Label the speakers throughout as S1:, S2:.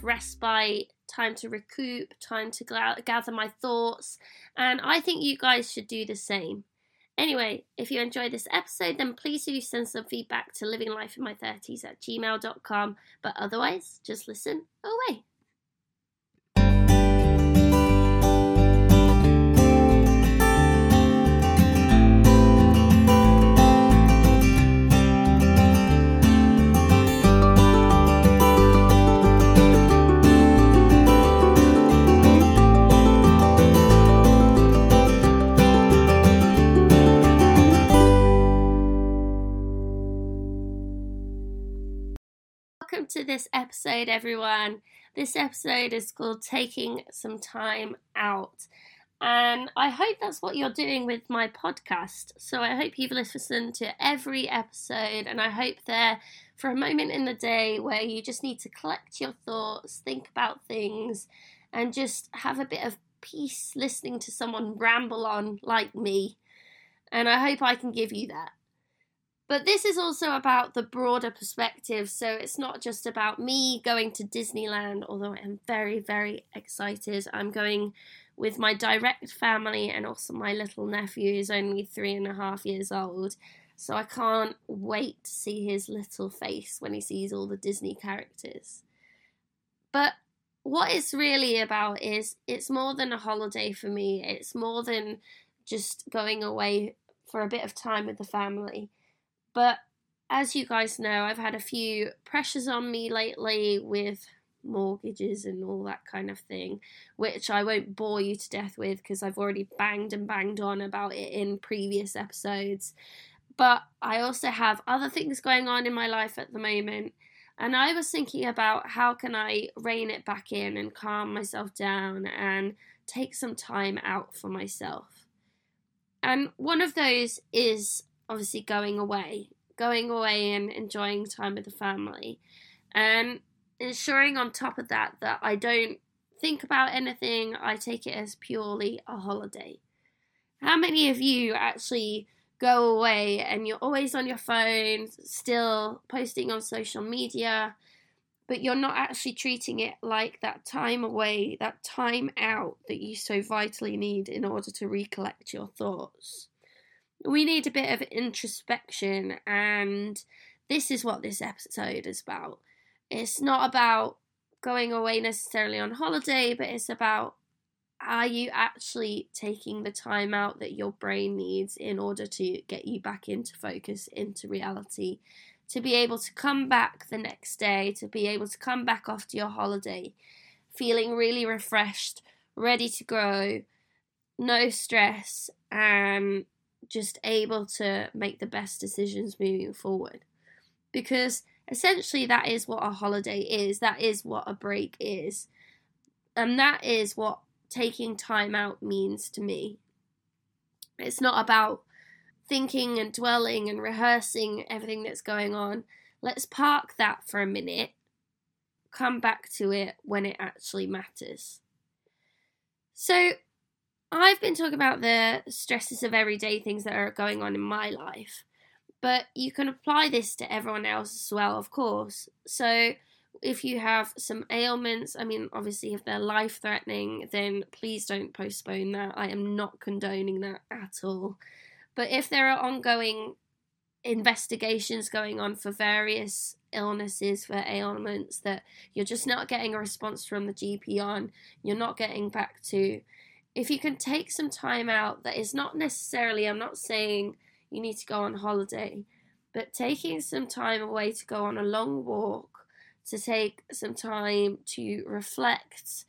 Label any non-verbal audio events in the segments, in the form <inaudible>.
S1: of respite, time to recoup, time to gather my thoughts, and I think you guys should do the same. Anyway, if you enjoyed this episode, then please do send some feedback to livinglifeinmy30s at gmail.com. But otherwise, just listen away. Episode, everyone. This episode is called Taking Some Time Out. And I hope that's what you're doing with my podcast. So I hope you've listened to every episode, and I hope there for a moment in the day where you just need to collect your thoughts, think about things, and just have a bit of peace listening to someone ramble on like me. And I hope I can give you that. But this is also about the broader perspective. So it's not just about me going to Disneyland, although I am very, very excited. I'm going with my direct family and also my little nephew who's only three and a half years old. So I can't wait to see his little face when he sees all the Disney characters. But what it's really about is it's more than a holiday for me, it's more than just going away for a bit of time with the family. But as you guys know, I've had a few pressures on me lately with mortgages and all that kind of thing, which I won't bore you to death with because I've already banged and banged on about it in previous episodes. But I also have other things going on in my life at the moment. And I was thinking about how can I rein it back in and calm myself down and take some time out for myself. And one of those is obviously going away, going away and enjoying time with the family, and ensuring on top of that that I don't think about anything, I take it as purely a holiday. How many of you actually go away and you're always on your phone, still posting on social media, but you're not actually treating it like that time away, that time out that you so vitally need in order to recollect your thoughts? We need a bit of introspection, and this is what this episode is about. It's not about going away necessarily on holiday, but it's about are you actually taking the time out that your brain needs in order to get you back into focus, into reality, to be able to come back the next day, to be able to come back after your holiday feeling really refreshed, ready to grow, no stress, and just able to make the best decisions moving forward. Because essentially, that is what a holiday is, that is what a break is, and that is what taking time out means to me. It's not about thinking and dwelling and rehearsing everything that's going on. Let's park that for a minute, come back to it when it actually matters. So, I've been talking about the stresses of everyday things that are going on in my life, but you can apply this to everyone else as well, of course. So, if you have some ailments, I mean, obviously, if they're life threatening, then please don't postpone that. I am not condoning that at all. But if there are ongoing investigations going on for various illnesses, for ailments that you're just not getting a response from the GP on, you're not getting back to, if you can take some time out that is not necessarily, I'm not saying you need to go on holiday, but taking some time away to go on a long walk, to take some time to reflect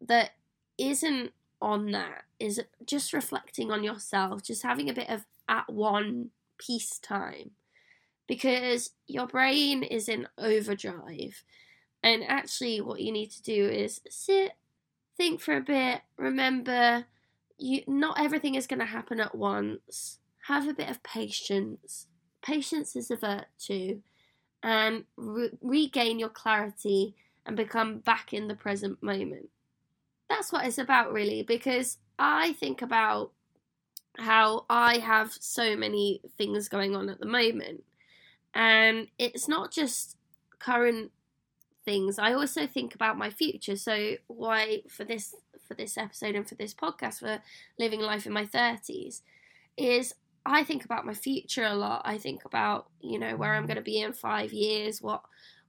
S1: that isn't on that, is just reflecting on yourself, just having a bit of at one peace time. Because your brain is in overdrive. And actually, what you need to do is sit think for a bit. Remember, you not everything is going to happen at once. Have a bit of patience. Patience is a virtue, and re- regain your clarity and become back in the present moment. That's what it's about, really, because I think about how I have so many things going on at the moment, and it's not just current things, I also think about my future. So why for this for this episode and for this podcast for living life in my 30s is I think about my future a lot. I think about, you know, where I'm going to be in 5 years, what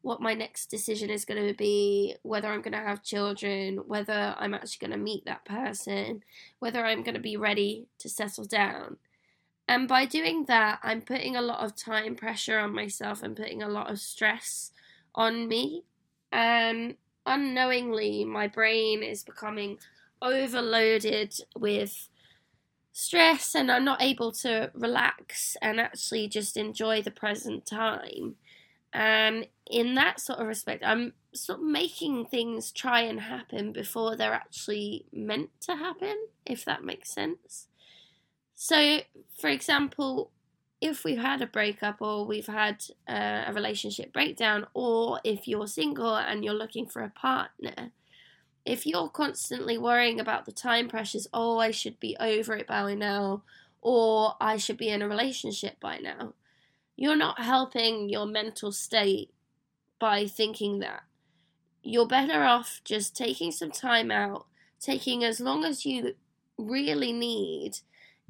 S1: what my next decision is going to be, whether I'm going to have children, whether I'm actually going to meet that person, whether I'm going to be ready to settle down. And by doing that, I'm putting a lot of time pressure on myself and putting a lot of stress on me. And unknowingly, my brain is becoming overloaded with stress, and I'm not able to relax and actually just enjoy the present time. And in that sort of respect, I'm sort of making things try and happen before they're actually meant to happen, if that makes sense. So, for example, if we've had a breakup or we've had uh, a relationship breakdown, or if you're single and you're looking for a partner, if you're constantly worrying about the time pressures, oh, I should be over it by now, or I should be in a relationship by now, you're not helping your mental state by thinking that. You're better off just taking some time out, taking as long as you really need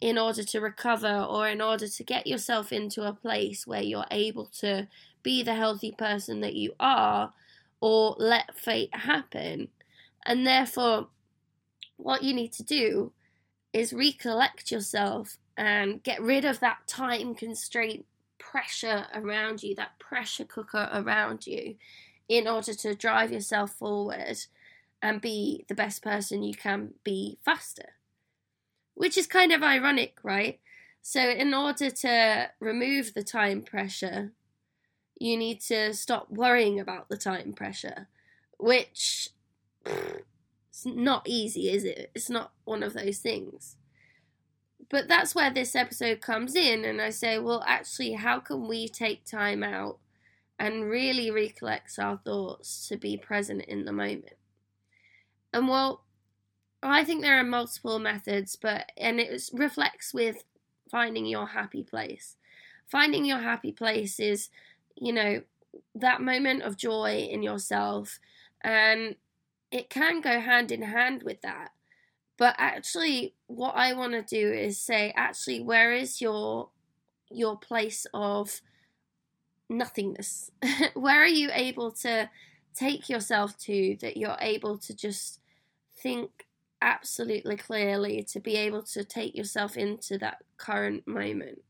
S1: in order to recover or in order to get yourself into a place where you're able to be the healthy person that you are or let fate happen. And therefore, what you need to do is recollect yourself and get rid of that time constraint pressure around you, that pressure cooker around you, in order to drive yourself forward and be the best person you can be faster which is kind of ironic, right? So, in order to remove the time pressure, you need to stop worrying about the time pressure, which <sniffs> it's not easy, is it? It's not one of those things. But that's where this episode comes in, and I say, well, actually, how can we take time out and really recollect our thoughts to be present in the moment? And well, I think there are multiple methods, but and it reflects with finding your happy place. Finding your happy place is, you know, that moment of joy in yourself, and it can go hand in hand with that. But actually, what I want to do is say, actually, where is your your place of nothingness? <laughs> where are you able to take yourself to that you're able to just think absolutely clearly to be able to take yourself into that current moment.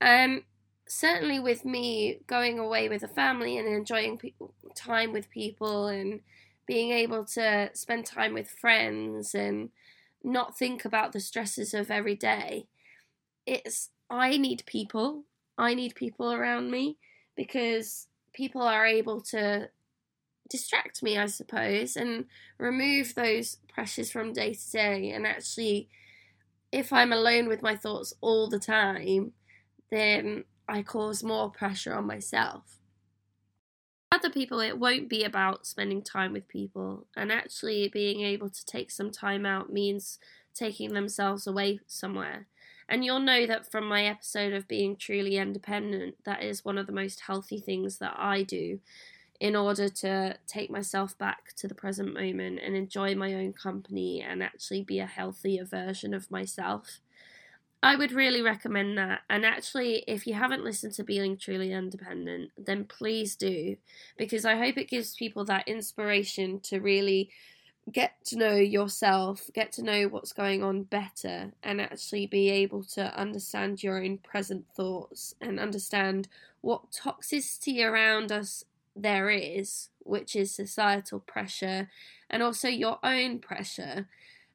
S1: Um, certainly with me going away with a family and enjoying pe- time with people and being able to spend time with friends and not think about the stresses of every day. It's I need people. I need people around me because people are able to distract me, I suppose, and remove those pressures from day to day. And actually, if I'm alone with my thoughts all the time, then I cause more pressure on myself. Other people, it won't be about spending time with people, and actually being able to take some time out means taking themselves away somewhere. And you'll know that from my episode of being truly independent, that is one of the most healthy things that I do in order to take myself back to the present moment and enjoy my own company and actually be a healthier version of myself. I would really recommend that. And actually, if you haven't listened to Being Truly Independent, then please do, because I hope it gives people that inspiration to really get to know yourself, get to know what's going on better, and actually be able to understand your own present thoughts and understand what toxicity around us there is, which is societal pressure and also your own pressure.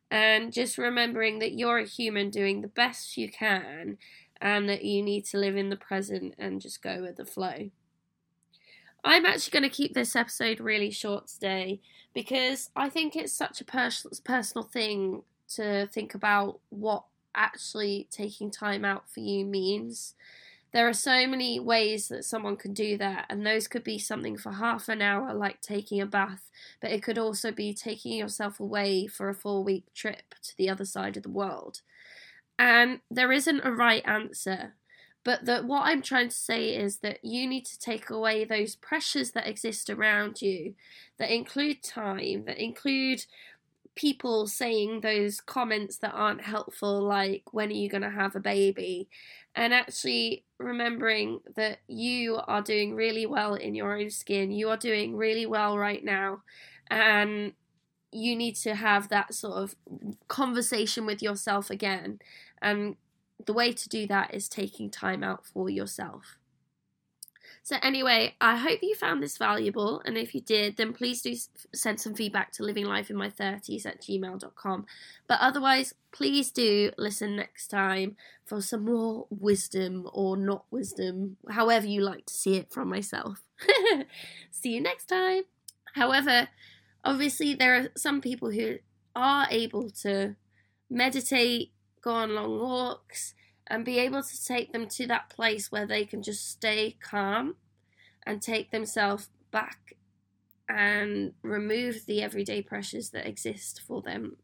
S1: And just remembering that you're a human doing the best you can and that you need to live in the present and just go with the flow. I'm actually going to keep this episode really short today because I think it's such a pers- personal thing to think about what actually taking time out for you means. There are so many ways that someone can do that, and those could be something for half an hour, like taking a bath, but it could also be taking yourself away for a four week trip to the other side of the world. And there isn't a right answer. But that what I'm trying to say is that you need to take away those pressures that exist around you that include time, that include people saying those comments that aren't helpful, like, when are you going to have a baby? And actually remembering that you are doing really well in your own skin, you are doing really well right now. And you need to have that sort of conversation with yourself again. And the way to do that is taking time out for yourself. So, anyway, I hope you found this valuable. And if you did, then please do send some feedback to livinglifeinmy30s at gmail.com. But otherwise, please do listen next time for some more wisdom or not wisdom, however you like to see it from myself. <laughs> see you next time. However, obviously, there are some people who are able to meditate, go on long walks, and be able to take them to that place where they can just stay calm and take themselves back and remove the everyday pressures that exist for them